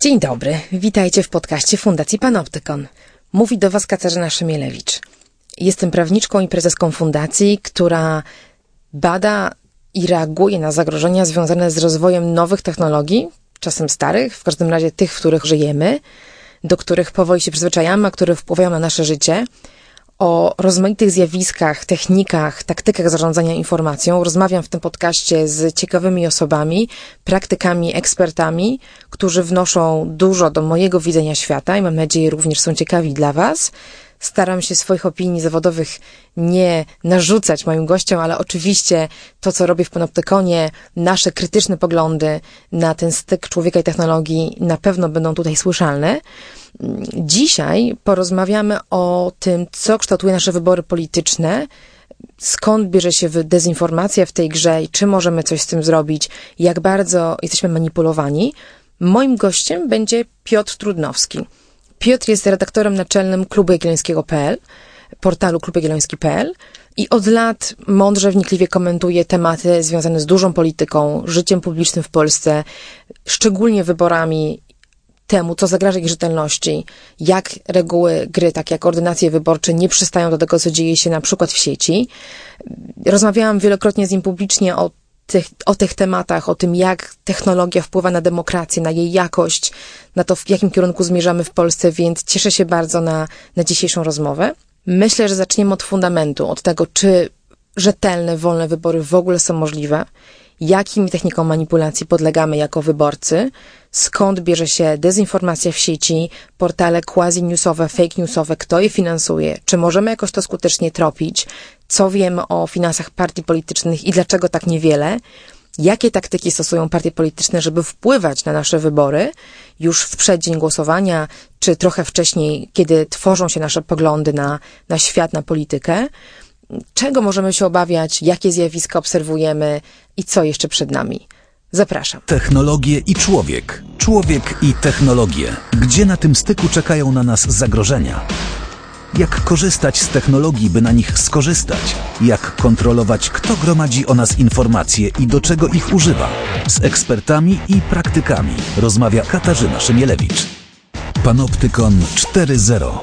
Dzień dobry, witajcie w podcaście Fundacji Panoptykon. Mówi do Was Katarzyna Szymielewicz. Jestem prawniczką i prezeską fundacji, która bada i reaguje na zagrożenia związane z rozwojem nowych technologii, czasem starych, w każdym razie tych, w których żyjemy, do których powoli się przyzwyczajamy, a które wpływają na nasze życie – o rozmaitych zjawiskach, technikach, taktykach zarządzania informacją. Rozmawiam w tym podcaście z ciekawymi osobami, praktykami, ekspertami, którzy wnoszą dużo do mojego widzenia świata i mam nadzieję również są ciekawi dla Was. Staram się swoich opinii zawodowych nie narzucać moim gościom, ale oczywiście to, co robię w Panoptykonie, nasze krytyczne poglądy na ten styk człowieka i technologii na pewno będą tutaj słyszalne. Dzisiaj porozmawiamy o tym, co kształtuje nasze wybory polityczne, skąd bierze się dezinformacja w tej grze i czy możemy coś z tym zrobić, jak bardzo jesteśmy manipulowani. Moim gościem będzie Piotr Trudnowski. Piotr jest redaktorem naczelnym Klubu Jagiellońskiego.pl, portalu klubjagielloński.pl i od lat mądrze, wnikliwie komentuje tematy związane z dużą polityką, życiem publicznym w Polsce, szczególnie wyborami temu, co zagraża ich rzetelności, jak reguły gry, tak jak ordynacje wyborcze, nie przystają do tego, co dzieje się na przykład w sieci. Rozmawiałam wielokrotnie z nim publicznie o tych, o tych tematach, o tym, jak technologia wpływa na demokrację, na jej jakość, na to, w jakim kierunku zmierzamy w Polsce, więc cieszę się bardzo na, na dzisiejszą rozmowę. Myślę, że zaczniemy od fundamentu, od tego, czy rzetelne, wolne wybory w ogóle są możliwe, jakim technikom manipulacji podlegamy jako wyborcy, skąd bierze się dezinformacja w sieci, portale quasi-newsowe, fake newsowe, kto je finansuje, czy możemy jakoś to skutecznie tropić, co wiemy o finansach partii politycznych i dlaczego tak niewiele, jakie taktyki stosują partie polityczne, żeby wpływać na nasze wybory już w przeddzień głosowania, czy trochę wcześniej, kiedy tworzą się nasze poglądy na, na świat, na politykę, czego możemy się obawiać, jakie zjawiska obserwujemy i co jeszcze przed nami. Zapraszam. Technologie i człowiek. Człowiek i technologie. Gdzie na tym styku czekają na nas zagrożenia? Jak korzystać z technologii, by na nich skorzystać? Jak kontrolować, kto gromadzi o nas informacje i do czego ich używa? Z ekspertami i praktykami rozmawia Katarzyna Szymielewicz. Panoptykon 4.0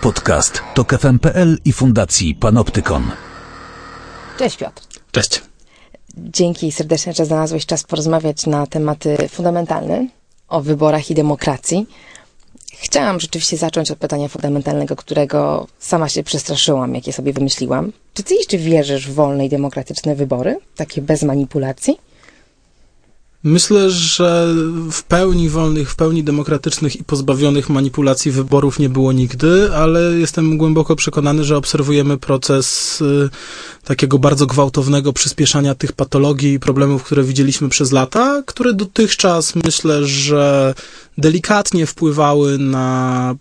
Podcast to KFM.pl i Fundacji Panoptykon. Cześć Piotr. Cześć. Dzięki serdecznie, że znalazłeś czas porozmawiać na tematy fundamentalne o wyborach i demokracji. Chciałam rzeczywiście zacząć od pytania fundamentalnego, którego sama się przestraszyłam, jakie sobie wymyśliłam. Czy ty jeszcze wierzysz w wolne i demokratyczne wybory, takie bez manipulacji? Myślę, że w pełni wolnych, w pełni demokratycznych i pozbawionych manipulacji wyborów nie było nigdy, ale jestem głęboko przekonany, że obserwujemy proces y, takiego bardzo gwałtownego przyspieszania tych patologii i problemów, które widzieliśmy przez lata, które dotychczas myślę, że delikatnie wpływały na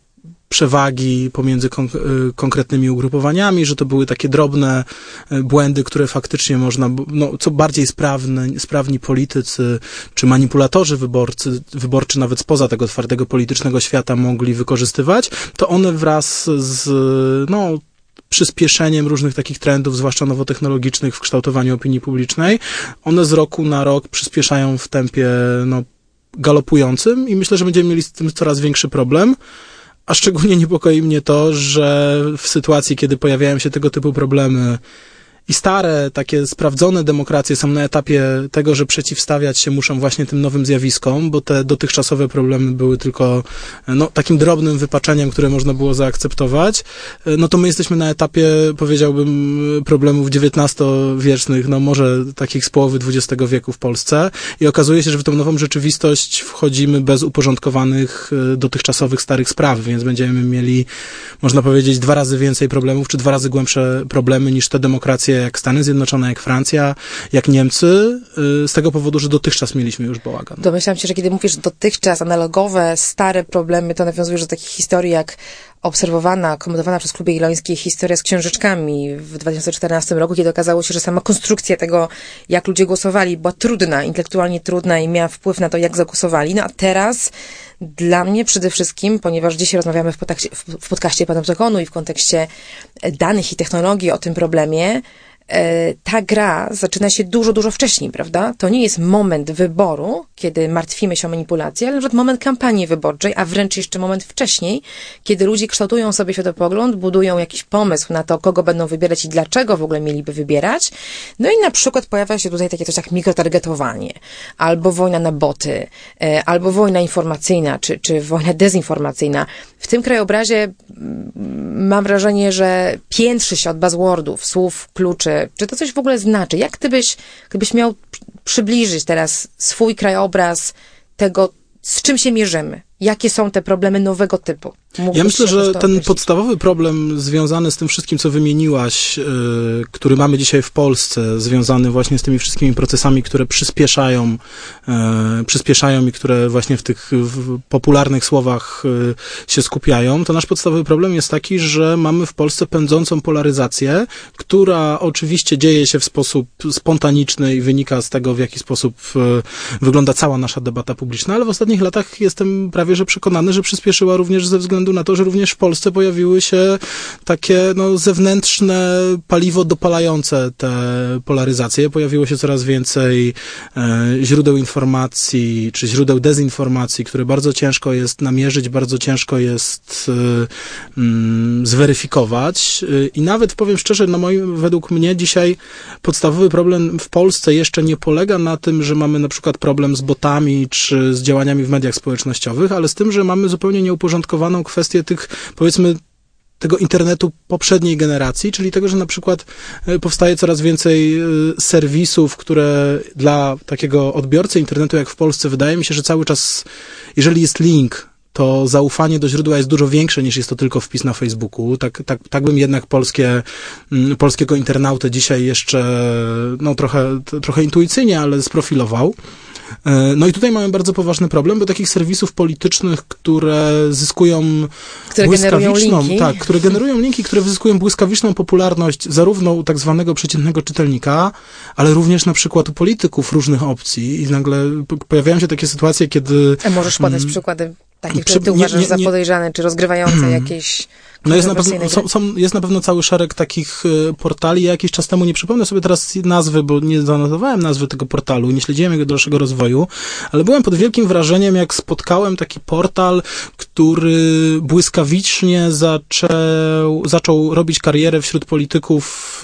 przewagi pomiędzy konk y, konkretnymi ugrupowaniami, że to były takie drobne y, błędy, które faktycznie można, no, co bardziej sprawne, sprawni politycy czy manipulatorzy wyborcy, wyborczy nawet spoza tego twardego politycznego świata mogli wykorzystywać, to one wraz z, no, przyspieszeniem różnych takich trendów, zwłaszcza nowotechnologicznych w kształtowaniu opinii publicznej, one z roku na rok przyspieszają w tempie, no, galopującym i myślę, że będziemy mieli z tym coraz większy problem. A szczególnie niepokoi mnie to, że w sytuacji, kiedy pojawiają się tego typu problemy, i stare, takie sprawdzone demokracje są na etapie tego, że przeciwstawiać się muszą właśnie tym nowym zjawiskom, bo te dotychczasowe problemy były tylko no, takim drobnym wypaczeniem, które można było zaakceptować, no to my jesteśmy na etapie, powiedziałbym, problemów XIX-wiecznych, no może takich z połowy XX wieku w Polsce. I okazuje się, że w tą nową rzeczywistość wchodzimy bez uporządkowanych e, dotychczasowych starych spraw, więc będziemy mieli, można powiedzieć, dwa razy więcej problemów, czy dwa razy głębsze problemy niż te demokracje jak Stany Zjednoczone, jak Francja, jak Niemcy, y, z tego powodu, że dotychczas mieliśmy już bałagan. Domyślam się, że kiedy mówisz dotychczas analogowe, stare problemy, to nawiązujesz do takich historii jak obserwowana, komentowana przez kluby ilońskie historia z książeczkami w 2014 roku, kiedy okazało się, że sama konstrukcja tego, jak ludzie głosowali, była trudna, intelektualnie trudna i miała wpływ na to, jak zagłosowali. No a teraz dla mnie przede wszystkim, ponieważ dzisiaj rozmawiamy w, podcaście, w Panoptykonu i w kontekście danych i technologii o tym problemie, ta gra zaczyna się dużo, dużo wcześniej, prawda? To nie jest moment wyboru, kiedy martwimy się o manipulację, ale na przykład moment kampanii wyborczej, a wręcz jeszcze moment wcześniej, kiedy ludzie kształtują sobie światopogląd, budują jakiś pomysł na to, kogo będą wybierać i dlaczego w ogóle mieliby wybierać. No i na przykład pojawia się tutaj takie coś jak mikrotargetowanie, albo wojna na boty, e, albo wojna informacyjna, czy, czy wojna dezinformacyjna. W tym krajobrazie mam wrażenie, że piętrzy się od buzzwordów, słów, kluczy. Czy to coś w ogóle znaczy? Jak gdybyś, gdybyś miał przybliżyć teraz swój krajobraz tego, z czym się mierzymy? Jakie są te problemy nowego typu? Ja myślę, że ten określić? podstawowy problem związany z tym wszystkim, co wymieniłaś, yy, który mamy dzisiaj w Polsce, związany właśnie z tymi wszystkimi procesami, które przyspieszają, yy, przyspieszają i które właśnie w tych w popularnych słowach yy, się skupiają, to nasz podstawowy problem jest taki, że mamy w Polsce pędzącą polaryzację, która oczywiście dzieje się w sposób spontaniczny i wynika z tego, w jaki sposób wygląda cała nasza debata publiczna, ale w ostatnich latach jestem prawie że przekonany, że przyspieszyła również ze względu względu na to, że również w Polsce pojawiły się takie no, zewnętrzne paliwo dopalające te polaryzacje. Pojawiło się coraz więcej e, źródeł informacji, czy źródeł dezinformacji, które bardzo ciężko jest namierzyć, bardzo ciężko jest e, mm, zweryfikować. E, I nawet powiem szczerze, no moim, według mnie dzisiaj podstawowy problem w Polsce jeszcze nie polega na tym, że mamy na przykład problem z botami, czy z działaniami w mediach społecznościowych, ale z tym, że mamy zupełnie nieuporządkowaną kwestię tych, powiedzmy, tego internetu poprzedniej generacji, czyli tego, że na przykład e, powstaje coraz więcej e, serwisów, które dla takiego odbiorcy internetu jak w Polsce wydaje mi się, że cały czas, jeżeli jest link, to zaufanie do źródła jest dużo większe niż jest to tylko wpis na Facebooku. Tak, tak, tak bym jednak polskie, mm, polskiego internautę dzisiaj jeszcze, no trochę, trochę intuicyjnie, ale sprofilował. E, no i tutaj mamy bardzo poważny problem, bo takich serwisów politycznych, które zyskują które błyskawiczną, tak, które generują linki, które wyzyskują błyskawiczną popularność zarówno u tak zwanego przeciętnego czytelnika, ale również na przykład u polityków różnych opcji i nagle pojawiają się takie sytuacje, kiedy... A możesz podać mm, przykłady takie, które ty uważasz nie, nie, za podejrzane, czy rozgrywające jakieś no jest na, pewno, są, są, jest na pewno cały szereg takich y, portali. Ja jakiś czas temu nie przypomnę sobie teraz nazwy, bo nie zanotowałem nazwy tego portalu, nie śledziłem jego dalszego rozwoju, ale byłem pod wielkim wrażeniem, jak spotkałem taki portal, który błyskawicznie zaczął, zaczął robić karierę wśród polityków,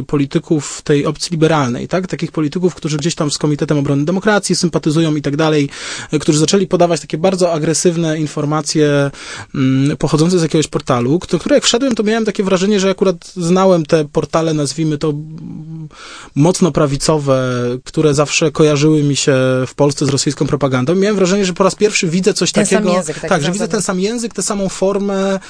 y, polityków tej opcji liberalnej, tak? Takich polityków, którzy gdzieś tam z Komitetem Obrony Demokracji sympatyzują i tak dalej, y, którzy zaczęli podawać takie bardzo agresywne informacje mm, pochodzące z jakiegoś portalu, do których jak wszedłem, to miałem takie wrażenie, że akurat znałem te portale, nazwijmy to mocno prawicowe, które zawsze kojarzyły mi się w Polsce z rosyjską propagandą. Miałem wrażenie, że po raz pierwszy widzę coś ten takiego. Sam język, tak, tak że widzę ten sam język, tę samą formę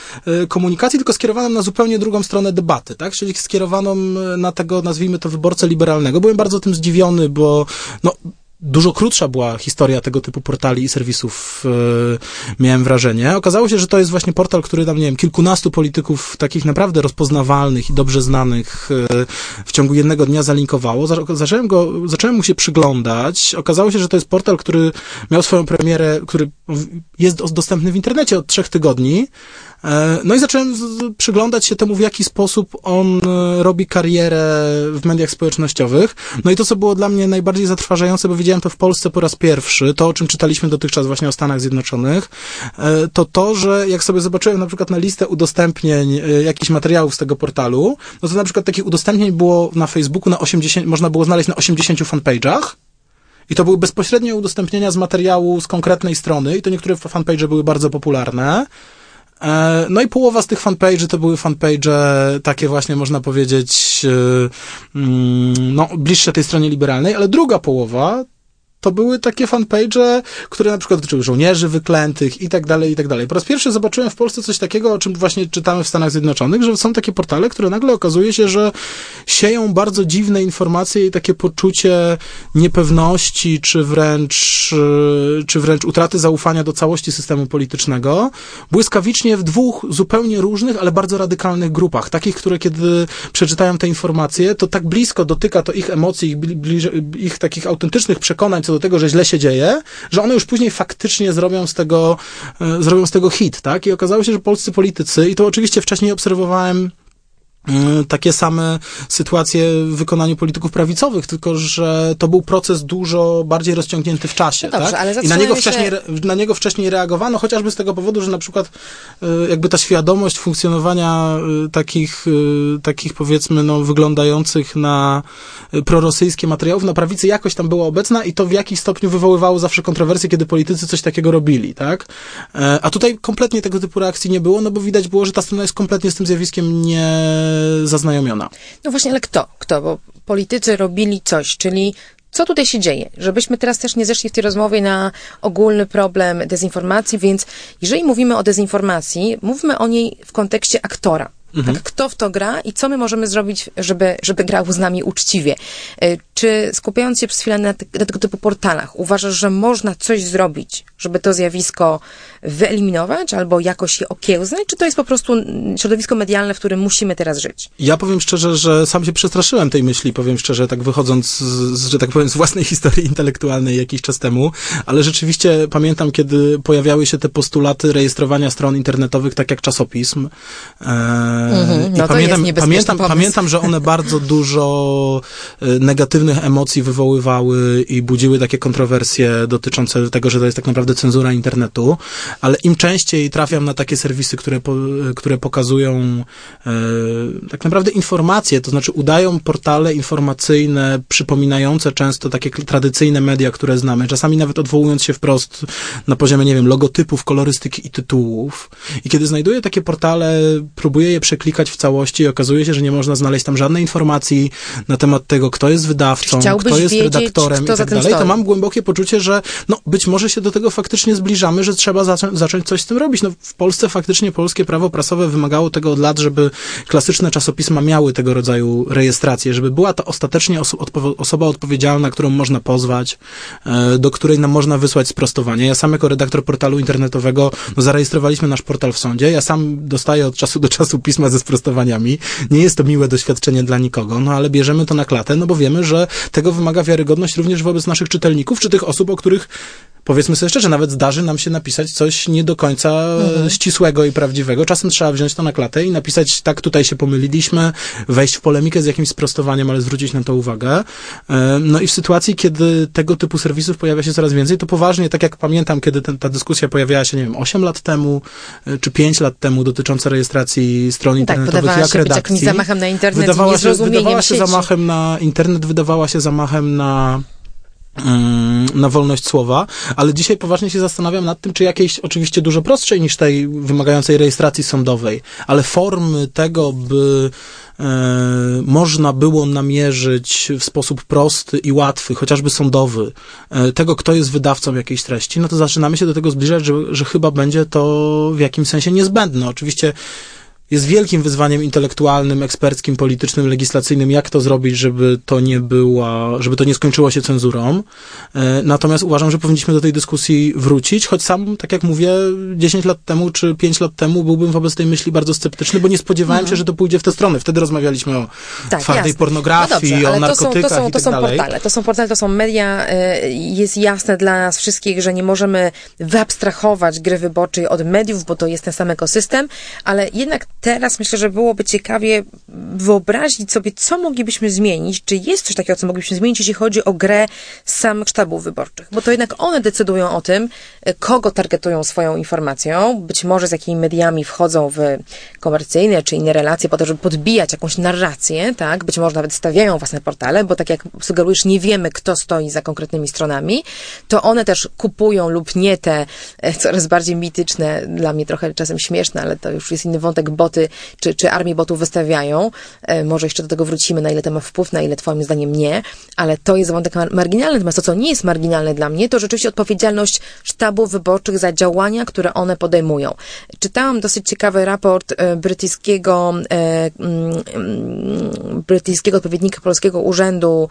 y, komunikacji, tylko skierowaną na zupełnie drugą stronę debaty, tak? Czyli skierowaną na tego, nazwijmy to, wyborcę liberalnego. Byłem bardzo tym zdziwiony, bo no, dużo krótsza była historia tego typu portali i serwisów, yy, miałem wrażenie. Okazało się, że to jest właśnie portal, który tam, nie wiem, kilkunastu polityków takich naprawdę rozpoznawalnych i dobrze znanych yy, w ciągu jednego dnia zalinkowało. Zacząłem go, zacząłem mu się przyglądać. Okazało się, że to jest portal, który miał swoją premierę, który jest dostępny w internecie od trzech tygodni. E, no i zacząłem przyglądać się temu, w jaki sposób on e, robi karierę w mediach społecznościowych. No i to, co było dla mnie najbardziej zatrważające, bo widziałem to w Polsce po raz pierwszy, to o czym czytaliśmy dotychczas właśnie o Stanach Zjednoczonych, e, to to, że jak sobie zobaczyłem na przykład na listę udostępnień jakichś materiałów z tego portalu, no to na przykład takich udostępnień było na Facebooku na 80, można było znaleźć na 80 fanpage'ach, i to były bezpośrednie udostępnienia z materiału z konkretnej strony, i to niektóre fanpage były bardzo popularne. E, no i połowa z tych fanpage'y to były fanpage takie właśnie, można powiedzieć, e, mm, no, bliższe tej stronie liberalnej, ale druga połowa to były takie fanpage, które na przykład dotyczyły żołnierzy wyklętych i tak dalej, i tak dalej. Po raz pierwszy zobaczyłem w Polsce coś takiego, o czym właśnie czytamy w Stanach Zjednoczonych, że są takie portale, które nagle okazuje się, że sieją bardzo dziwne informacje i takie poczucie niepewności, czy wręcz, czy wręcz utraty zaufania do całości systemu politycznego, błyskawicznie w dwóch zupełnie różnych, ale bardzo radykalnych grupach. Takich, które kiedy przeczytają te informacje, to tak blisko dotyka to ich emocji, ich, ich takich autentycznych przekonań co do tego, że źle się dzieje, że one już później faktycznie zrobią z tego, e, zrobią z tego hit, tak? I okazało się, że polscy politycy, i to oczywiście wcześniej obserwowałem takie same sytuacje w wykonaniu polityków prawicowych, tylko że to był proces dużo bardziej rozciągnięty w czasie. No dobrze, tak? I na niego, się... wcześniej, na niego wcześniej reagowano, chociażby z tego powodu, że na przykład y, jakby ta świadomość funkcjonowania y, takich, takich powiedzmy, no, wyglądających na prorosyjskie materiałów na prawicy jakoś tam była obecna i to w jakiś stopniu wywoływało zawsze kontrowersje, kiedy politycy coś takiego robili, tak? E, a tutaj kompletnie tego typu reakcji nie było, no bo widać było, że ta strona jest kompletnie z tym zjawiskiem nie zaznajomiona. No właśnie, ale kto? Kto? Bo politycy robili coś, czyli co tutaj się dzieje? Żebyśmy teraz też nie zeszli w tej rozmowie na ogólny problem dezinformacji, więc jeżeli mówimy o dezinformacji, mówmy o niej w kontekście aktora. Mhm. Tak, kto w to gra i co my możemy zrobić, żeby, żeby grał z nami uczciwie. Czy skupiając się przez chwilę na, te, na tego typu portalach, uważasz, że można coś zrobić, żeby to zjawisko wyeliminować albo jakoś je okiełznać, czy to jest po prostu środowisko medialne, w którym musimy teraz żyć? Ja powiem szczerze, że sam się przestraszyłem tej myśli, powiem szczerze, tak wychodząc, z, że tak powiem, z własnej historii intelektualnej jakiś czas temu, ale rzeczywiście pamiętam, kiedy pojawiały się te postulaty rejestrowania stron internetowych, tak jak czasopism. E, mhm, no pamiętam, pamiętam, pamiętam, że one bardzo dużo e, emocji wywoływały i budziły takie kontrowersje dotyczące tego, że to jest tak naprawdę cenzura internetu ale im częściej trafiam na takie serwisy, które, po, które pokazują e, tak naprawdę informacje, to znaczy udają portale informacyjne, przypominające często takie tradycyjne media, które znamy, czasami nawet odwołując się wprost na poziomie, nie wiem, logotypów, kolorystyki i tytułów. I kiedy znajduję takie portale, próbuję je przeklikać w całości i okazuje się, że nie można znaleźć tam żadnej informacji na temat tego, kto jest wydawcą, Chciałbyś kto jest wiedzieć, redaktorem kto i tak dalej, to mam głębokie poczucie, że no, być może się do tego faktycznie zbliżamy, że trzeba zacząć, zacząć coś z tym robić. No, w Polsce faktycznie polskie prawo prasowe wymagało tego od lat, żeby klasyczne czasopisma miały tego rodzaju rejestrację, żeby była to ostatecznie oso odpo osoba odpowiedzialna, którą można pozwać, e, do której nam można wysłać sprostowanie. Ja sam jako redaktor portalu internetowego no, zarejestrowaliśmy nasz portal w sądzie. Ja sam dostaję od czasu do czasu pisma ze sprostowaniami. Nie jest to miłe doświadczenie dla nikogo, no ale bierzemy to na klatę, no bo wiemy, że tego wymaga wiarygodność również wobec naszych czytelników, czy tych osób, o których powiedzmy sobie szczerze, nawet zdarzy nam się napisać coś nie do końca mhm. ścisłego i prawdziwego. Czasem trzeba wziąć to na klatę i napisać, tak, tutaj się pomyliliśmy, wejść w polemikę z jakimś sprostowaniem, ale zwrócić na to uwagę. E, no i w sytuacji, kiedy tego typu serwisów pojawia się coraz więcej, to poważnie, tak jak pamiętam, kiedy ten, ta dyskusja pojawiała się, nie wiem, 8 lat temu, e, czy 5 lat temu dotycząca rejestracji stron tak, internetowych jak redakcji. zamachem na internet wydawała się, wydawała się zamachem na internet, wydawała się zamachem na na wolność słowa, ale dzisiaj poważnie się zastanawiam nad tym, czy jakiejś oczywiście dużo prostszej niż tej wymagającej rejestracji sądowej, ale formy tego, by e, można było namierzyć w sposób prosty i łatwy, chociażby sądowy, e, tego, kto jest wydawcą jakiejś treści, no to zaczynamy się do tego zbliżać, że, że chyba będzie to w jakimś sensie niezbędne. Oczywiście jest wielkim wyzwaniem intelektualnym, eksperckim, politycznym, legislacyjnym, jak to zrobić, żeby to nie była, żeby to nie skończyło się cenzurą. E, natomiast uważam, że powinniśmy do tej dyskusji wrócić, choć sam, tak jak mówię, 10 lat temu czy 5 lat temu byłbym wobec tej myśli bardzo sceptyczny, bo nie spodziewałem mhm. się, że to pójdzie w tę stronę. Wtedy rozmawialiśmy o tak, twardej jasne. pornografii, no dobrze, o narkotykach to są, to są, to tak są dalej. portale, to są portale, to są media. E, jest jasne dla nas wszystkich, że nie możemy wyabstrahować gry wyborczej od mediów, bo to jest ten sam ekosystem, ale jednak teraz myślę, że byłoby ciekawie wyobrazić sobie, co moglibyśmy zmienić, czy jest coś takiego, co moglibyśmy zmienić, jeśli chodzi o grę samych sztabów wyborczych, bo to jednak one decydują o tym, kogo targetują swoją informacją, być może z jakimi mediami wchodzą w komercyjne czy inne relacje po to, żeby podbijać jakąś narrację, tak, być może nawet stawiają własne portale, bo tak jak sugerujesz, nie wiemy, kto stoi za konkretnymi stronami, to one też kupują lub nie te e, coraz bardziej mityczne, dla mnie trochę czasem śmieszne, ale to już jest inny wątek, boty czy, czy armii botów wystawiają. E, może jeszcze do tego wrócimy, na ile to ma wpływ, na ile twoim zdaniem nie, ale to jest wątek marginalny. Natomiast to, co nie jest marginalne dla mnie, to rzeczywiście odpowiedzialność sztabów wyborczych za działania, które one podejmują. Czytałam dosyć ciekawy raport e, brytyjskiego, e, mm, brytyjskiego odpowiednika Polskiego Urzędu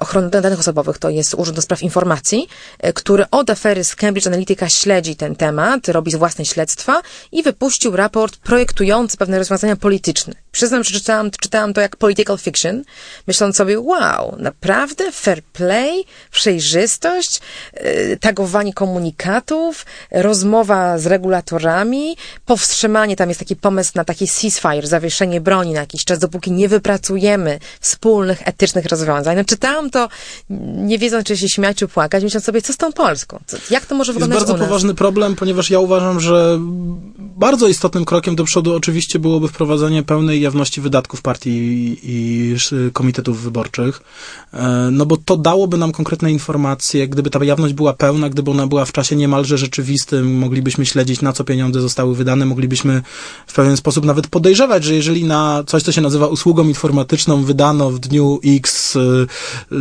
Ochrony Danych Osobowych, to jest Urząd do Spraw Informacji, który od afery z Cambridge Analytica śledzi ten temat, robi własne śledztwa i wypuścił raport projektujący pewne rozwiązania polityczne. Przyznam, że czytałam, czytałam to jak political fiction, myśląc sobie, wow, naprawdę fair play, przejrzystość, yy, tagowanie komunikatów, rozmowa z regulatorami, powstrzymanie, tam jest taki pomysł na taki ceasefire, zawieszenie broni na jakiś czas, dopóki nie wypracujemy wspólnych, etycznych rozwiązań. No, czytałam to, nie wiedząc, czy się śmiać, czy płakać, myśląc sobie, co z tą Polską? Jak to może wyglądać Jest bardzo poważny problem, ponieważ ja uważam, że bardzo istotnym krokiem do przodu oczywiście byłoby wprowadzenie pełnej jawności wydatków partii i, i komitetów wyborczych, e, no bo to dałoby nam konkretne informacje, gdyby ta jawność była pełna, gdyby ona była w czasie niemalże rzeczywistym, moglibyśmy śledzić, na co pieniądze zostały wydane, moglibyśmy w pewien sposób nawet podejrzewać, że jeżeli na coś, co się nazywa usługą informatyczną wydano w dniu X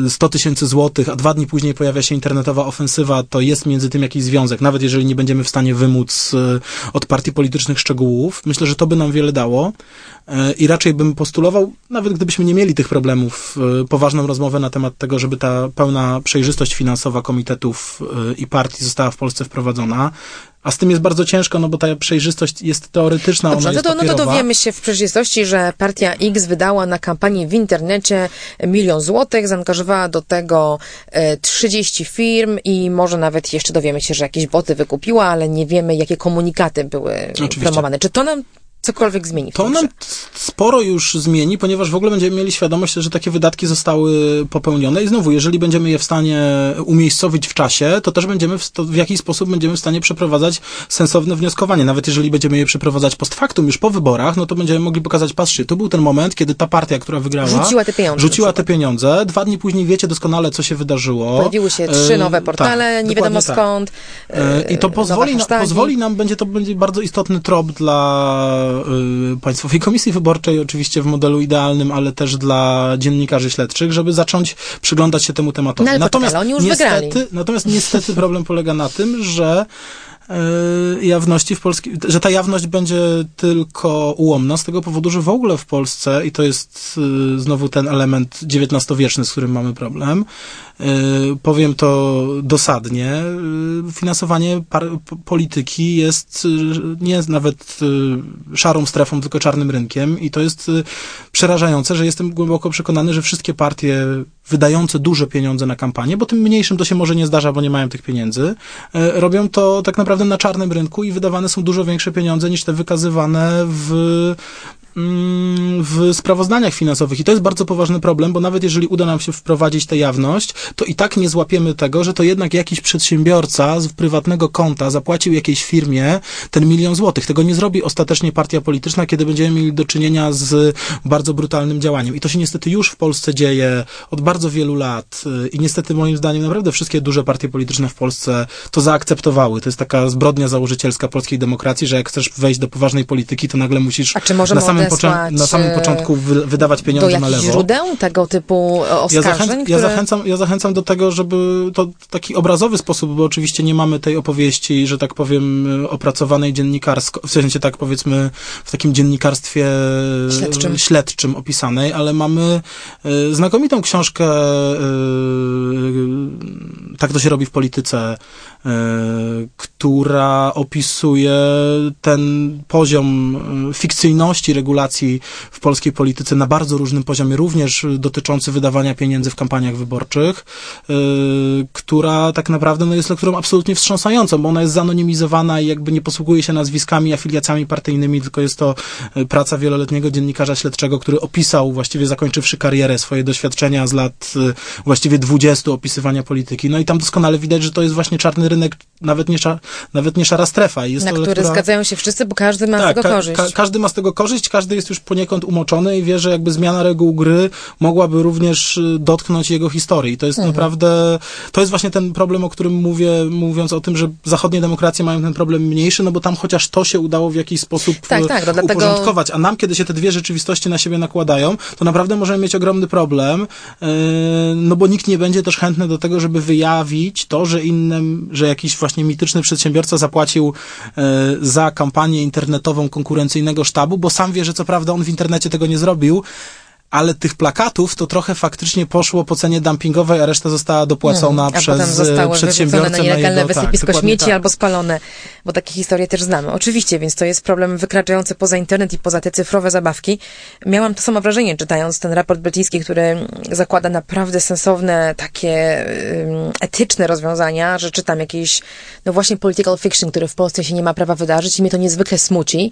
100 e, tysięcy złotych, a dwa dni później pojawia się internetowa ofensywa, to jest między tym jakiś związek, nawet jeżeli nie będziemy w stanie wymóc e, od partii politycznych szczegółów. Myślę, że to by nam wiele dało e, i raczej bym postulował, nawet gdybyśmy nie mieli tych problemów, e, poważną rozmowę na temat tego, żeby ta pełna przejrzystość finansowa komitetów i partii została w Polsce wprowadzona. A z tym jest bardzo ciężko, no bo ta przejrzystość jest teoretyczna, Dobrze, ona jest to, no to dowiemy się w przejrzystości, że partia X wydała na kampanię w internecie milion złotych, zaangażowała do tego 30 e, firm i może nawet jeszcze dowiemy się, że jakieś boty wykupiła, ale nie wiemy, jakie komunikaty były Oczywiście. promowane. Czy to nam cokolwiek zmieni. To nam sporo już zmieni, ponieważ w ogóle będziemy mieli świadomość, że takie wydatki zostały popełnione i znowu, jeżeli będziemy je w stanie umiejscowić w czasie, to też będziemy w, to w jakiś sposób będziemy w stanie przeprowadzać sensowne wnioskowanie. Nawet jeżeli będziemy je przeprowadzać post factum już po wyborach, no to będziemy mogli pokazać, patrzcie, to był ten moment, kiedy ta partia, która wygrała, rzuciła te pieniądze. Rzuciła te pieniądze. Dwa dni później wiecie doskonale, co się wydarzyło. Pojawiły się trzy e, nowe portale, tak, nie wiadomo tak. skąd. E, I to e, pozwoli, na, pozwoli nam, będzie to będzie bardzo istotny trop dla Państwowej Komisji Wyborczej, oczywiście w modelu idealnym, ale też dla dziennikarzy śledczych, żeby zacząć przyglądać się temu tematowi. No, natomiast, oni już niestety, wygrali. natomiast niestety problem polega na tym, że jawności w Polsce, że ta jawność będzie tylko ułomna z tego powodu, że w ogóle w Polsce, i to jest e, znowu ten element XIX-wieczny, z którym mamy problem, e, powiem to dosadnie, finansowanie polityki jest nie nawet szarą strefą, tylko czarnym rynkiem i to jest przerażające, że jestem głęboko przekonany, że wszystkie partie wydające duże pieniądze na kampanię, bo tym mniejszym to się może nie zdarza, bo nie mają tych pieniędzy, robią to tak naprawdę na czarnym rynku i wydawane są dużo większe pieniądze niż te wykazywane w w sprawozdaniach finansowych. I to jest bardzo poważny problem, bo nawet jeżeli uda nam się wprowadzić tę jawność, to i tak nie złapiemy tego, że to jednak jakiś przedsiębiorca z prywatnego konta zapłacił jakiejś firmie ten milion złotych. Tego nie zrobi ostatecznie partia polityczna, kiedy będziemy mieli do czynienia z bardzo brutalnym działaniem. I to się niestety już w Polsce dzieje od bardzo wielu lat. I niestety moim zdaniem naprawdę wszystkie duże partie polityczne w Polsce to zaakceptowały. To jest taka zbrodnia założycielska polskiej demokracji, że jak chcesz wejść do poważnej polityki, to nagle musisz na samym samym, na samym początku wy, wydawać pieniądze na lewo. źródeł tego typu oskarżeń? Ja, zachęc, które... ja, zachęcam, ja zachęcam do tego, żeby to w taki obrazowy sposób, bo oczywiście nie mamy tej opowieści, że tak powiem, opracowanej dziennikarsko, w sensie tak powiedzmy w takim dziennikarstwie śledczym, śledczym opisanej, ale mamy y, znakomitą książkę y, Tak to się robi w polityce, która opisuje ten poziom fikcyjności regulacji w polskiej polityce na bardzo różnym poziomie, również dotyczący wydawania pieniędzy w kampaniach wyborczych, yy, która tak naprawdę no, jest lekturą absolutnie wstrząsającą, bo ona jest zanonimizowana i jakby nie posługuje się nazwiskami, afiliacjami partyjnymi, tylko jest to praca wieloletniego dziennikarza śledczego, który opisał, właściwie zakończywszy karierę, swoje doświadczenia z lat właściwie 20 opisywania polityki. No i tam doskonale widać, że to jest właśnie czarny üzerine nawet nie, nawet nie szara strefa. Jest Na to który lektura... zgadzają się wszyscy, bo każdy ma tak, z tego ka korzyść. Ka każdy ma z tego korzyść, każdy jest już poniekąd umoczony i wie, że jakby zmiana reguł gry mogłaby również y, dotknąć jego historii. To jest mhm. naprawdę, to jest właśnie ten problem, o którym mówię, mówiąc o tym, że zachodnie demokracje mają ten problem mniejszy, no bo tam chociaż to się udało w jakiś sposób tak, tak, no dlatego... uporządkować, a nam, kiedy się te dwie rzeczywistości na siebie nakładają, to naprawdę możemy mieć ogromny problem, yy, no bo nikt nie będzie też chętny do tego, żeby wyjawić to, że innym, że jakiś właśnie mityczny przedsiębiorca zapłacił yy, za kampanię internetową konkurencyjnego sztabu, bo sam wie, że co prawda on w internecie tego nie zrobił, ale tych plakatów to trochę faktycznie poszło po cenie dumpingowej, a reszta została dopłacona a przez zostały przedsiębiorcę na nielegalne jego, wysypisko dokładnie śmieci tak. albo spalone, bo takie historie też znamy. Oczywiście, więc to jest problem wykraczający poza internet i poza te cyfrowe zabawki. Miałam to samo wrażenie, czytając ten raport brytyjski, który zakłada naprawdę sensowne, takie ym, etyczne rozwiązania, że czytam jakieś, no właśnie political fiction, które w Polsce się nie ma prawa wydarzyć i mnie to niezwykle smuci.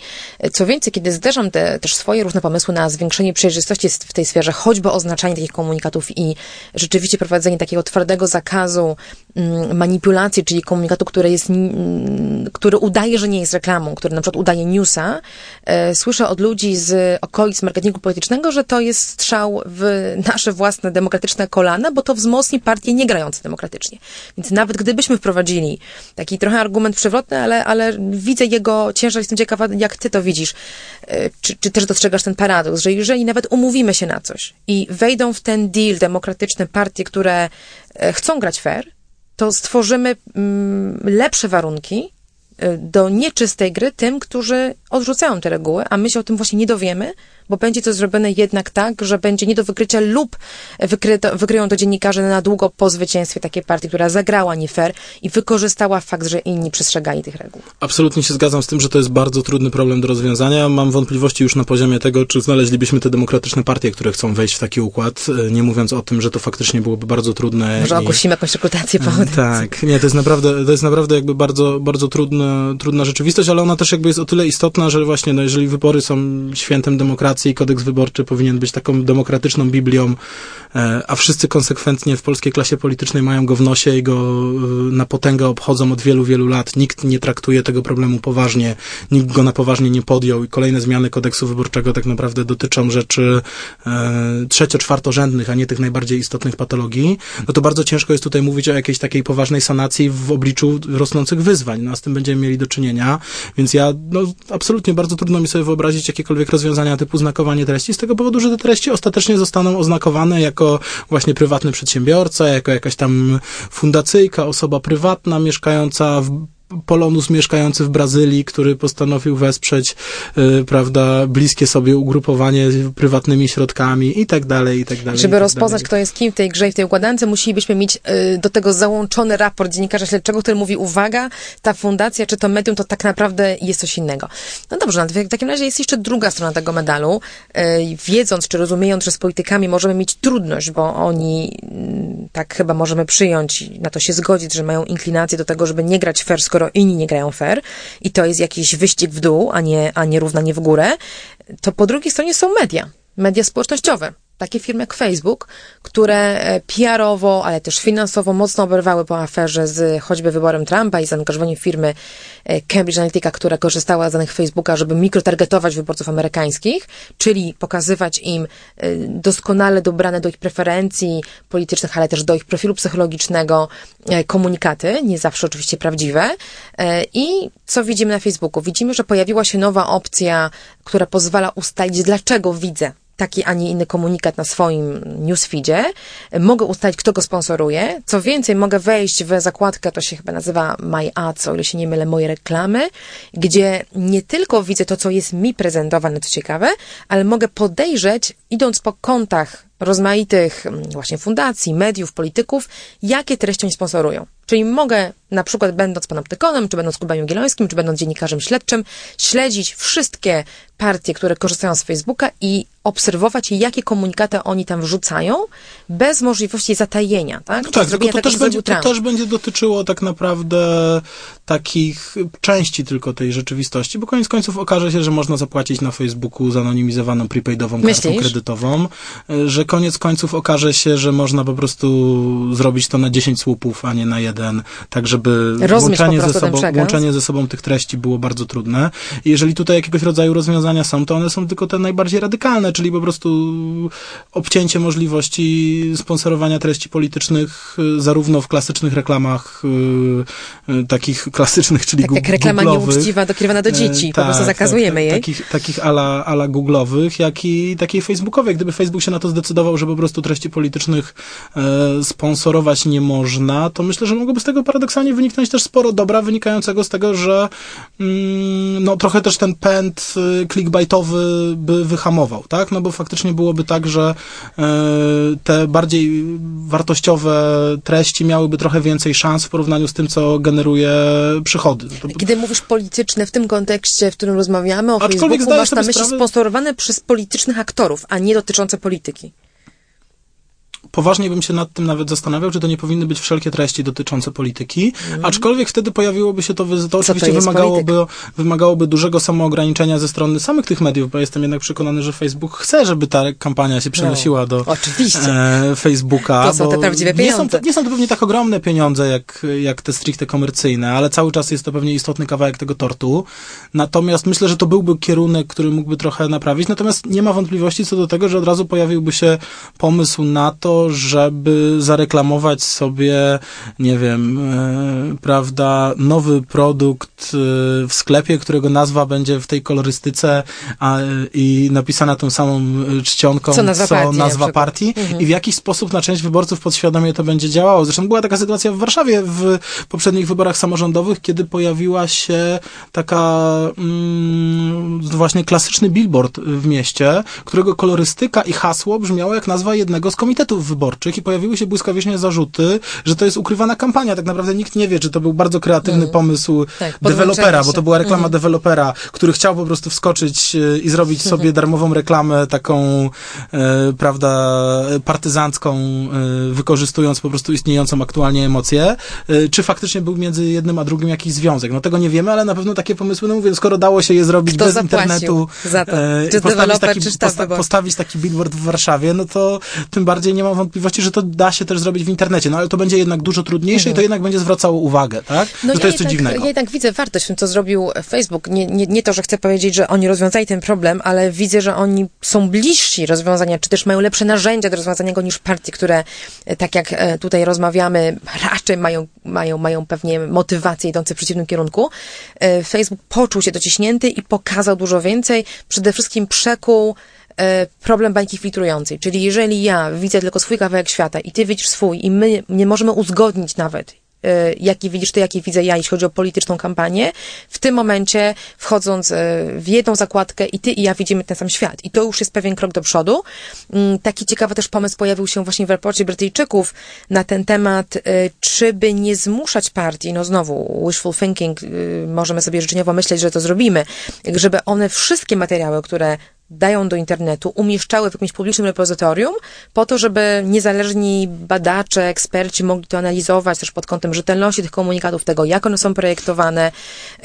Co więcej, kiedy zderzam te też swoje różne pomysły na zwiększenie przejrzystości w tej sferze, choćby oznaczanie takich komunikatów i rzeczywiście prowadzenie takiego twardego zakazu mm, manipulacji, czyli komunikatu, który jest, mm, który udaje, że nie jest reklamą, który na przykład udaje newsa, e, słyszę od ludzi z okolic marketingu politycznego, że to jest strzał w nasze własne demokratyczne kolana, bo to wzmocni partie nie grające demokratycznie. Więc nawet gdybyśmy wprowadzili taki trochę argument przewrotny, ale, ale widzę jego ciężar, jestem ciekawa, jak ty to widzisz. E, Czy, czy też dostrzegasz ten paradoks, że jeżeli nawet umówimy się na coś. I wejdą w ten deal demokratyczne partie, które e, chcą grać fair, to stworzymy mm, lepsze warunki y, do nieczystej gry tym, którzy odrzucają te reguły, a my się o tym właśnie nie dowiemy, bo będzie to zrobione jednak tak, że będzie nie do wykrycia lub wykryto, wykryją to dziennikarze na długo po zwycięstwie takiej partii, która zagrała nie fair i wykorzystała fakt, że inni przestrzegali tych reguł. Absolutnie się zgadzam z tym, że to jest bardzo trudny problem do rozwiązania. Mam wątpliwości już na poziomie tego, czy znaleźlibyśmy te demokratyczne partie, które chcą wejść w taki układ, e, nie mówiąc o tym, że to faktycznie byłoby bardzo trudne. Może i- ogłosimy jakąś rekrutację po audycji. Tak, nie, to jest naprawdę, to jest naprawdę jakby bardzo, bardzo trudna, trudna rzeczywistość, ale ona też jakby jest o tyle istotna, że właśnie, no jeżeli wybory są świętem demokracji, kodeks wyborczy powinien być taką demokratyczną Biblią, e, a wszyscy konsekwentnie w polskiej klasie politycznej mają go w nosie i go e, na potęgę obchodzą od wielu, wielu lat. Nikt nie traktuje tego problemu poważnie, nikt go na poważnie nie podjął i kolejne zmiany kodeksu wyborczego tak naprawdę dotyczą rzeczy e, trzecio-czwartorzędnych, a nie tych najbardziej istotnych patologii, no to bardzo ciężko jest tutaj mówić o jakiejś takiej poważnej sanacji w obliczu rosnących wyzwań. No, a z tym będziemy mieli do czynienia, więc ja, no, absolutnie bardzo trudno mi sobie wyobrazić jakiekolwiek rozwiązania typu znakowanie treści, z tego powodu, że te treści ostatecznie zostaną oznakowane jako właśnie prywatny przedsiębiorca, jako jakaś tam fundacyjka, osoba prywatna mieszkająca w Polonus mieszkający w Brazylii, który postanowił wesprzeć, y, prawda, bliskie sobie ugrupowanie prywatnymi środkami i tak dalej, i tak dalej. Żeby tak rozpoznać, dalej. kto jest kim w tej grze i w tej układance, musielibyśmy mieć y, do tego załączony raport dziennikarza śledczego, który mówi, uwaga, ta fundacja czy to medium to tak naprawdę jest coś innego. No dobrze, no, w takim razie jest jeszcze druga strona tego medalu. Y, wiedząc czy rozumiejąc, że z politykami możemy mieć trudność, bo oni, mm, tak chyba możemy przyjąć, i na to się zgodzić, że mają inklinację do tego, żeby nie grać fair, skoro inni nie grają fair i to jest jakiś wyścig w dół, a nie, a nie równanie w górę, to po drugiej stronie są media, media społecznościowe. Takie firmy jak Facebook, które e, PR-owo, ale też finansowo mocno oberwały po aferze z choćby wyborem Trumpa i zaangażowaniem firmy e, Cambridge Analytica, która korzystała z danych Facebooka, żeby mikrotargetować wyborców amerykańskich, czyli pokazywać im e, doskonale dobrane do ich preferencji politycznych, ale też do ich profilu psychologicznego komunikaty, nie zawsze oczywiście prawdziwe. I co widzimy na Facebooku? Widzimy, że pojawiła się nowa opcja, która pozwala ustalić, dlaczego widzę taki, a nie inny komunikat na swoim newsfeedzie. Mogę ustalić, kto go sponsoruje. Co więcej, mogę wejść w zakładkę, to się chyba nazywa My Ads, o ile się nie mylę, moje reklamy, gdzie nie tylko widzę to, co jest mi prezentowane, co ciekawe, ale mogę podejrzeć, idąc po kontach rozmaitych mm, właśnie fundacji, mediów, polityków, jakie treści oni sponsorują. Czyli mogę, na przykład będąc panoptykonem, czy będąc Kubem Jagiellońskim, czy będąc dziennikarzem śledczym, śledzić wszystkie partie, które korzystają z Facebooka i obserwować, jakie komunikaty oni tam wrzucają, bez możliwości zatajenia, tak? Czy Tak, tylko to też, będzie, to też będzie dotyczyło tak naprawdę takich części tylko tej rzeczywistości, bo koniec końców okaże się, że można zapłacić na Facebooku zanonimizowaną prepaidową kartą Myślisz? kredytową, y, że koniec końców okaże się, że można po prostu zrobić to na 10 słupów, a nie na jeden, tak żeby Rozumiesz po łączenie ze, prostu sobą, łączenie ze sobą tych treści było bardzo trudne. I jeżeli tutaj jakiegoś rodzaju rozwiązania są, to one są tylko te najbardziej radykalne, czyli po prostu obcięcie możliwości sponsorowania treści politycznych y, zarówno w klasycznych reklamach y, y, takich klasycznych, czyli Tak jak reklama nieuczciwa dokierowana do dzieci, E, po prostu tak, zakazujemy tak, jej. Takich, takich ala, ala googlowych, jak i takiej facebookowej. Gdyby Facebook się na to zdecydował, że po prostu treści politycznych e, sponsorować nie można, to myślę, że mogłoby mogłoby z tego paradoksalnie wyniknąć też sporo dobra wynikającego z tego, że mm, no trochę też ten pęd y, clickbaitowy by wyhamował, tak? No bo faktycznie byłoby tak, że y, te bardziej wartościowe treści miałyby trochę więcej szans w porównaniu z tym, co generuje przychody. Kiedy mówisz polityczne w tym kontekście, w którym rozmawiamy o Aczkolwiek Facebooku, masz na myśli sprawę- sponsorowane przez politycznych aktorów, a nie dotyczące polityki. Poważnie bym się nad tym nawet zastanawiał, czy to nie powinny być wszelkie treści dotyczące polityki, aczkolwiek wtedy pojawiłoby się to, to oczywiście jest wymagałoby, wymagałoby dużego samoograniczenia ze strony samych tych mediów, bo jestem jednak przekonany, że Facebook chce, żeby ta kampania się przenosiła do Oczywiście. e, Facebooka. To są bo te prawdziwe Nie są, to, pieniądze. nie są to pewnie tak ogromne pieniądze, jak, jak te stricte komercyjne, ale cały czas jest to pewnie istotny kawałek tego tortu. Natomiast myślę, że to byłby kierunek, który mógłby trochę naprawić. Natomiast nie ma wątpliwości co do tego, że od razu pojawiłby się pomysł na to, żeby zareklamować sobie, nie wiem, e, prawda, nowy produkt e, w sklepie, którego nazwa będzie w tej kolorystyce a, i napisana tą samą e, czcionką, Co nazwa partii na przykład. partii i w jakiś sposób na część wyborców podświadomie to będzie działało. Zresztą była taka sytuacja w Warszawie w poprzednich wyborach samorządowych, kiedy pojawiła się taka mm, właśnie klasyczny billboard w mieście, którego kolorystyka i hasło brzmiało jak nazwa jednego z komitetów wyborczych i pojawiły się błyskawicznie zarzuty, że to jest ukrywana kampania. Tak naprawdę nikt nie wie, czy to był bardzo kreatywny pomysł Tak, dewelopera, bo to była reklama dewelopera, który chciał po prostu wskoczyć e, i zrobić sobie darmową reklamę taką, e, prawda, partyzancką, e, wykorzystując po prostu istniejącą aktualnie emocję, e, czy faktycznie był między jednym a drugim jakiś związek. No tego nie wiemy, ale na pewno takie pomysły, no mówię, skoro dało się je zrobić Kto bez internetu, za to? e, Czy postawić taki, wyborczy? postawić taki billboard w Warszawie, no to tym bardziej nie mam wątpliwości, że to da się też zrobić w internecie, no ale to będzie jednak dużo trudniejsze i to jednak będzie zwracało uwagę, tak? No, to ja jest coś jednak, dziwnego. Ja jednak widzę wartość w tym, co zrobił Facebook. Nie, nie, nie to, że chcę powiedzieć, że oni rozwiązali ten problem, ale widzę, że oni są bliżsi rozwiązania, czy też mają lepsze narzędzia do rozwiązania go niż partie, które, e, tak jak e, tutaj rozmawiamy, raczej mają, mają, mają pewnie motywacje idące w przeciwnym kierunku. E, Facebook poczuł się dociśnięty i pokazał dużo więcej. Przede wszystkim przekuł problem bańki filtrującej. Czyli jeżeli ja widzę tylko swój kawałek świata i ty widzisz swój i my nie możemy uzgodnić nawet, e, jaki widzisz ty, jaki widzę ja, jeśli chodzi o polityczną kampanię, w tym momencie wchodząc e, w jedną zakładkę i ty i ja widzimy ten sam świat. I to już jest pewien krok do przodu. Mm, Taki ciekawy też pomysł pojawił się właśnie w raporcie Brytyjczyków na ten temat, e, czy by nie zmuszać partii, no znowu, wishful thinking, e, możemy sobie życzeniowo myśleć, że to zrobimy, żeby one wszystkie materiały, które dają do internetu, umieszczały w jakimś publicznym repozytorium, po to, żeby niezależni badacze, eksperci mogli to analizować też pod kątem rzetelności tych komunikatów, tego, jak one są projektowane,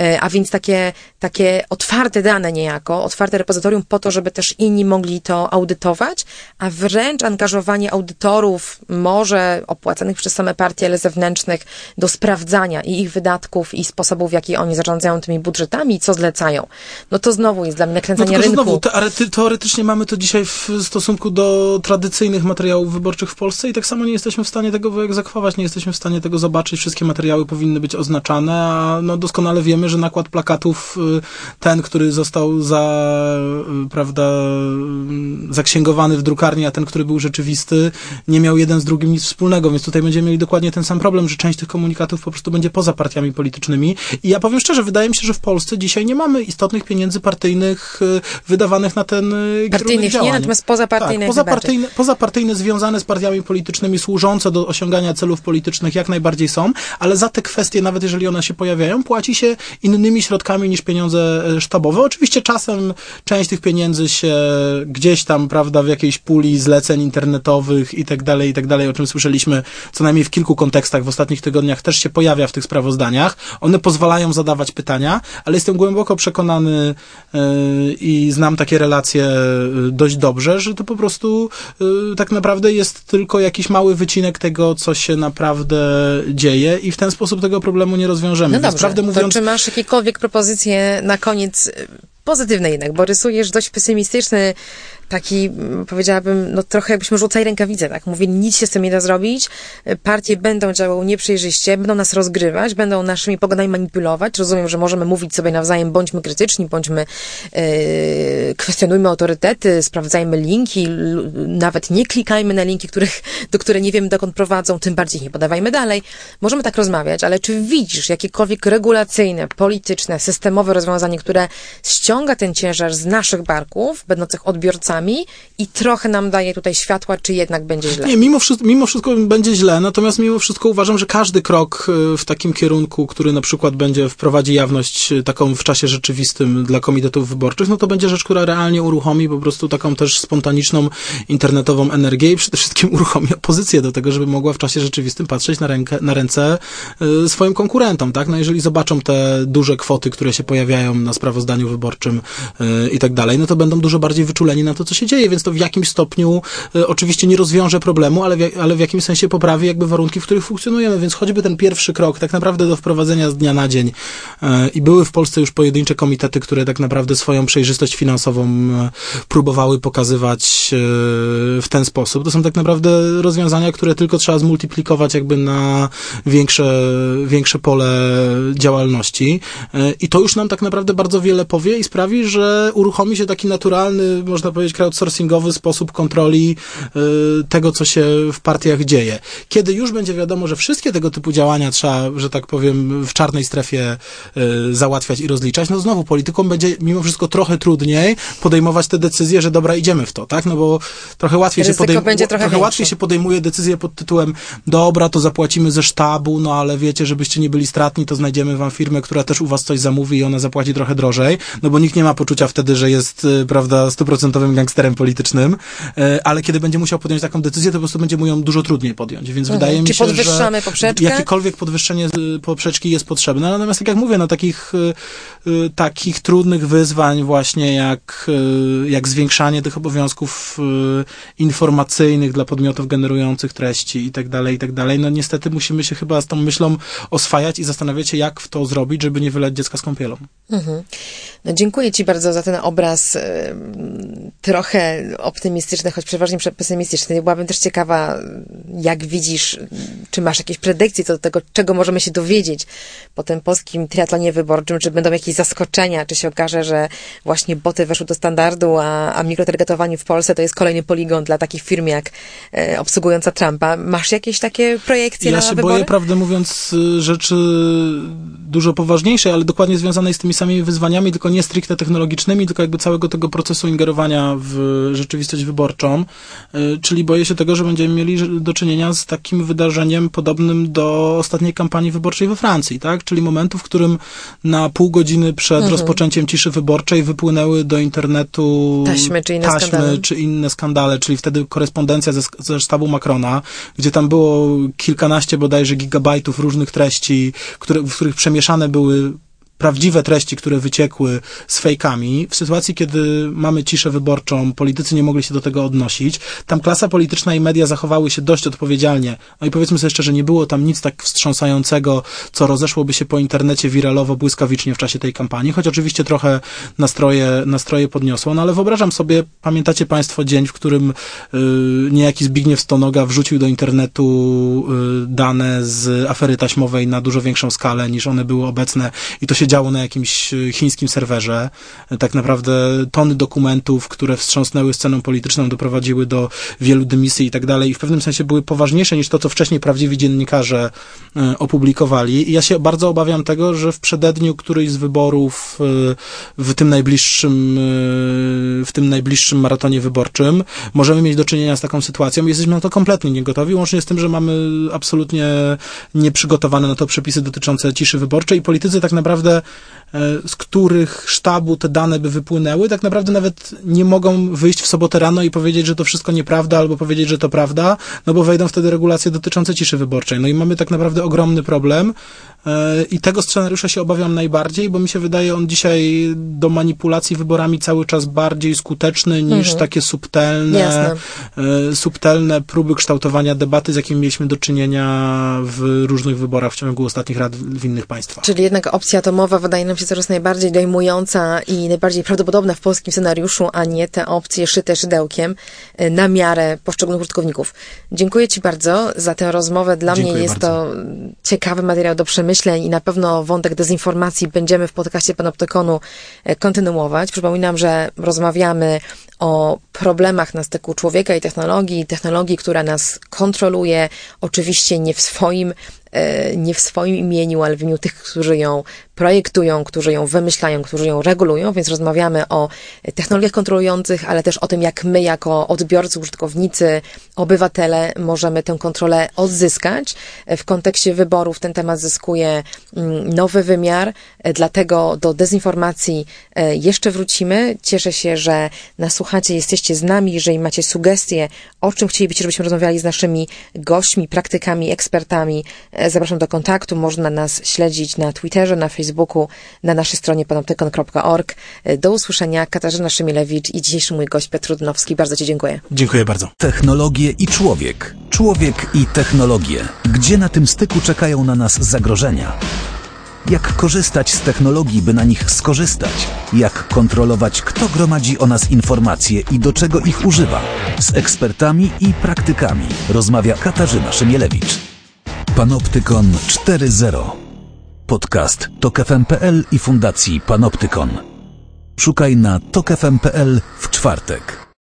e, a więc takie, takie otwarte dane niejako, otwarte repozytorium po to, żeby też inni mogli to audytować, a wręcz angażowanie audytorów, może opłacanych przez same partie, ale zewnętrznych, do sprawdzania i ich wydatków, i sposobów, w jaki oni zarządzają tymi budżetami i co zlecają. No to znowu jest dla mnie No nakręcanie że rynku. znowu, teorety, teoretycznie mamy to dzisiaj w stosunku do tradycyjnych materiałów wyborczych w Polsce i tak samo nie jesteśmy w stanie tego wyegzekwować, nie jesteśmy w stanie tego zobaczyć. Wszystkie materiały powinny być oznaczane, a no doskonale wiemy, że nakład plakatów, y, ten, który został za, y, prawda, y, zaksięgowany w drukarni, a ten, który był rzeczywisty, nie miał jeden z drugim nic wspólnego, więc tutaj będziemy mieli dokładnie ten sam problem, że część tych komunikatów po prostu będzie poza partiami politycznymi. I ja powiem szczerze, wydaje mi się, że w Polsce dzisiaj nie mamy istotnych pieniędzy partyjnych wydawanych na ten y, Partyjnych nie, natomiast pozapartyjnych tak, pozapartyjne, pozapartyjne związane z partiami politycznymi, służące do osiągania celów politycznych jak najbardziej są, ale za te kwestie, nawet jeżeli one się pojawiają, płaci się innymi środkami niż pieniądze e, sztabowe. Oczywiście czasem część tych pieniędzy się gdzieś tam, prawda, w jakiejś puli zleceń internetowych i tak dalej, i tak dalej, o czym słyszeliśmy co najmniej w kilku kontekstach w ostatnich tygodniach też się pojawia w tych sprawozdaniach. One pozwalają zadawać pytania, ale jestem głęboko przekonany e, i znam takie relacje e, dość dobrze, że to po prostu e, tak naprawdę jest tylko jakiś mały wycinek tego, co się naprawdę dzieje i w ten sposób tego problemu nie rozwiążemy. No dobrze, prawdę to mówiąc, czy masz jakiekolwiek propozycje na koniec y, pozytywne jednak, bo rysujesz dość pesymistyczny taki, powiedziałabym, no trochę jakbyśmy rzucali rękawice, tak? Mówili, nic się z tym nie da zrobić, partie będą działały nieprzejrzyście, będą nas rozgrywać, będą naszymi poglądami manipulować. Rozumiem, że możemy mówić sobie nawzajem, bądźmy krytyczni, bądźmy, yy, kwestionujmy autorytety, sprawdzajmy linki, nawet nie klikajmy na linki, których, do które nie wiemy dokąd prowadzą, tym bardziej nie podawajmy dalej. Możemy tak rozmawiać, ale czy widzisz jakiekolwiek regulacyjne, polityczne, systemowe rozwiązanie, które ściąga ten ciężar z naszych barków, będących odbiorcami i trochę nam daje tutaj światła, czy jednak będzie źle? Nie, mimo wszystko, mimo wszystko będzie źle, natomiast mimo wszystko uważam, że każdy krok y, w takim kierunku, który na przykład będzie wprowadzi jawność y, taką w czasie rzeczywistym dla komitetów wyborczych, no to będzie rzecz, która realnie uruchomi po prostu taką też spontaniczną internetową energię i przede wszystkim uruchomi opozycję do tego, żeby mogła w czasie rzeczywistym patrzeć na, rękę, na ręce y, swoim konkurentom, tak? No jeżeli zobaczą te duże kwoty, które się pojawiają na sprawozdaniu wyborczym i tak dalej, no to będą dużo bardziej wyczuleni na to, co się dzieje, więc to w jakimś stopniu oczywiście nie rozwiąże problemu, ale w, ale w jakimś sensie poprawi jakby warunki, w których funkcjonujemy, więc choćby ten pierwszy krok tak naprawdę do wprowadzenia z dnia na dzień e, i były w Polsce już pojedyncze komitety, które tak naprawdę swoją przejrzystość finansową e, próbowały pokazywać e, w ten sposób. To są tak naprawdę rozwiązania, które tylko trzeba zmultiplikować jakby na większe, większe pole działalności i to już nam tak naprawdę bardzo wiele powie i sprawi, że uruchomi się taki naturalny, można powiedzieć, crowdsourcingowy sposób kontroli tego, co się w partiach dzieje. Kiedy już będzie wiadomo, że wszystkie tego typu działania trzeba, że tak powiem, w czarnej strefie y, załatwiać i rozliczać, no znowu politykom będzie mimo wszystko trochę trudniej podejmować te decyzje, że dobra, idziemy w to, tak? No bo trochę łatwiej Ryzyko się podejmuje, będzie trochę trochę łatwiej się podejmuje decyzję pod tytułem dobra, to zapłacimy ze sztabu, no ale wiecie, żebyście nie byli stratni, to znajdziemy wam firmę, która też u was coś zamówi i ona zapłaci trochę drożej, no bo nikt nie ma poczucia wtedy, że jest, y, prawda, stuprocentowym gangsterem politycznym, y, ale kiedy będzie musiał podjąć taką decyzję, to po prostu będzie mu ją dużo trudniej podjąć, więc mhm. wydaje mi się, podwyższamy że poprzeczkę? jakiekolwiek podwyższenie y, poprzeczki jest potrzebne, natomiast tak jak mówię, no takich, y, takich trudnych wyzwań właśnie jak, jak zwiększanie tych obowiązków informacyjnych dla podmiotów generujących treści i tak dalej, i tak dalej, no niestety musimy się chyba z tą myślą oswajać i zastanawiać się, jak to zrobić, żeby nie wylać dziecka z kąpielą. Mhm. No dziękuję Ci bardzo za ten obraz trochę optymistyczny, choć przeważnie pesymistyczny. Byłabym też ciekawa, jak widzisz, czy masz jakieś predykcje co do tego, czego możemy się dowiedzieć po tym polskim triatlonie wyborczym, czy będą jakieś zaskoczenia, czy się okaże, że właśnie boty weszły do standardu, a, a mikrotargetowanie w Polsce to jest kolejny poligon dla takich firm jak e, obsługująca Trumpa. Masz jakieś takie projekcje ja na wybory? Ja się boję, prawdę mówiąc, rzeczy dużo poważniejszej, ale dokładnie związanej z tymi samymi wyzwaniami, tylko nie stricte technologicznymi, tylko jakby całego tego procesu ingerowania w rzeczywistość wyborczą, e, czyli boję się tego, że będziemy mieli do czynienia z takim wydarzeniem podobnym do ostatniej kampanii wyborczej we Francji, tak? Czyli momentu, w którym na pół godziny przed mhm. rozpoczęciem ciszy wyborczej wypłynęły do internetu taśmy, czy inne, taśmy, skandale. Czy inne skandale, czyli wtedy korespondencja ze, ze sztabu Macrona, gdzie tam było kilkanaście bodajże gigabajtów różnych treści, które, w których przemieszane były prawdziwe treści, które wyciekły z fejkami, w sytuacji, kiedy mamy ciszę wyborczą, politycy nie mogli się do tego odnosić, tam klasa polityczna i media zachowały się dość odpowiedzialnie. No i powiedzmy sobie szczerze, nie było tam nic tak wstrząsającego, co rozeszłoby się po internecie wiralowo, błyskawicznie w czasie tej kampanii, choć oczywiście trochę nastroje, nastroje podniosło, no ale wyobrażam sobie, pamiętacie Państwo dzień, w którym y, niejaki Zbigniew Stonoga wrzucił do internetu y, dane z afery taśmowej na dużo większą skalę niż one były obecne i to się działo na jakimś e, chińskim serwerze. E, tak naprawdę tony dokumentów, które wstrząsnęły sceną polityczną, doprowadziły do wielu dymisji i tak dalej i w pewnym sensie były poważniejsze niż to, co wcześniej prawdziwi dziennikarze e, opublikowali. I ja się bardzo obawiam tego, że w przededniu któryś z wyborów w tym najbliższym, w tym najbliższym maratonie wyborczym możemy mieć do czynienia z taką sytuacją. Jesteśmy na to kompletnie niegotowi, łącznie z tym, że mamy absolutnie nieprzygotowane na to przepisy dotyczące ciszy wyborczej i politycy tak naprawdę E, z których sztabu te dane by wypłynęły, tak naprawdę nawet nie mogą wyjść w sobotę rano i powiedzieć, że to wszystko nieprawda, albo powiedzieć, że to prawda, no bo wejdą wtedy regulacje dotyczące ciszy wyborczej. No i mamy tak naprawdę ogromny problem, I tego scenariusza się obawiam najbardziej, bo mi się wydaje on dzisiaj do manipulacji wyborami cały czas bardziej skuteczny niż Mhm. takie subtelne, Jasne. e, subtelne próby kształtowania debaty, z jakimi mieliśmy do czynienia w różnych wyborach w ciągu ostatnich lat w innych państwach. Czyli jednak opcja atomowa wydaje nam się coraz najbardziej dojmująca i najbardziej prawdopodobna w polskim scenariuszu, a nie te opcje szyte szydełkiem y, na miarę poszczególnych użytkowników. Dziękuję Ci bardzo za tę rozmowę. Dla Dziękuję mnie jest bardzo. to ciekawy materiał do przemyśleń i na pewno wątek dezinformacji będziemy w podcaście Panoptykonu e, kontynuować. Przypominam, że rozmawiamy o problemach na styku człowieka i technologii, technologii, która nas kontroluje, oczywiście nie w swoim nie w swoim imieniu, ale w imieniu tych, którzy ją projektują, którzy ją wymyślają, którzy ją regulują, więc rozmawiamy o technologiach kontrolujących, ale też o tym, jak my jako odbiorcy, użytkownicy, obywatele możemy tę kontrolę odzyskać. W kontekście wyborów ten temat zyskuje mm, nowy wymiar, e, dlatego do dezinformacji e, jeszcze wrócimy. Cieszę się, że nas słuchacie, jesteście z nami. Jeżeli macie sugestie, o czym chcielibyście, żebyśmy rozmawiali z naszymi gośćmi, praktykami, ekspertami, e, zapraszam do kontaktu. Można nas śledzić na Twitterze, na Facebooku, na naszej stronie panoptykon.org. E, Do usłyszenia. Katarzyna Szymielewicz i dzisiejszy mój gość Piotr Rudnowski. Bardzo Ci dziękuję. Dziękuję bardzo. Technologie i człowiek. Człowiek i technologie. Gdzie na tym styku czekają na nas zagrożenia? Jak korzystać z technologii, by na nich skorzystać? Jak kontrolować, kto gromadzi o nas informacje i do czego ich używa? Z ekspertami i praktykami rozmawia Katarzyna Szymielewicz. Panoptykon 4.0 Podcast TokFM.pl i Fundacji Panoptykon. Szukaj na tokefm.pl w czwartek.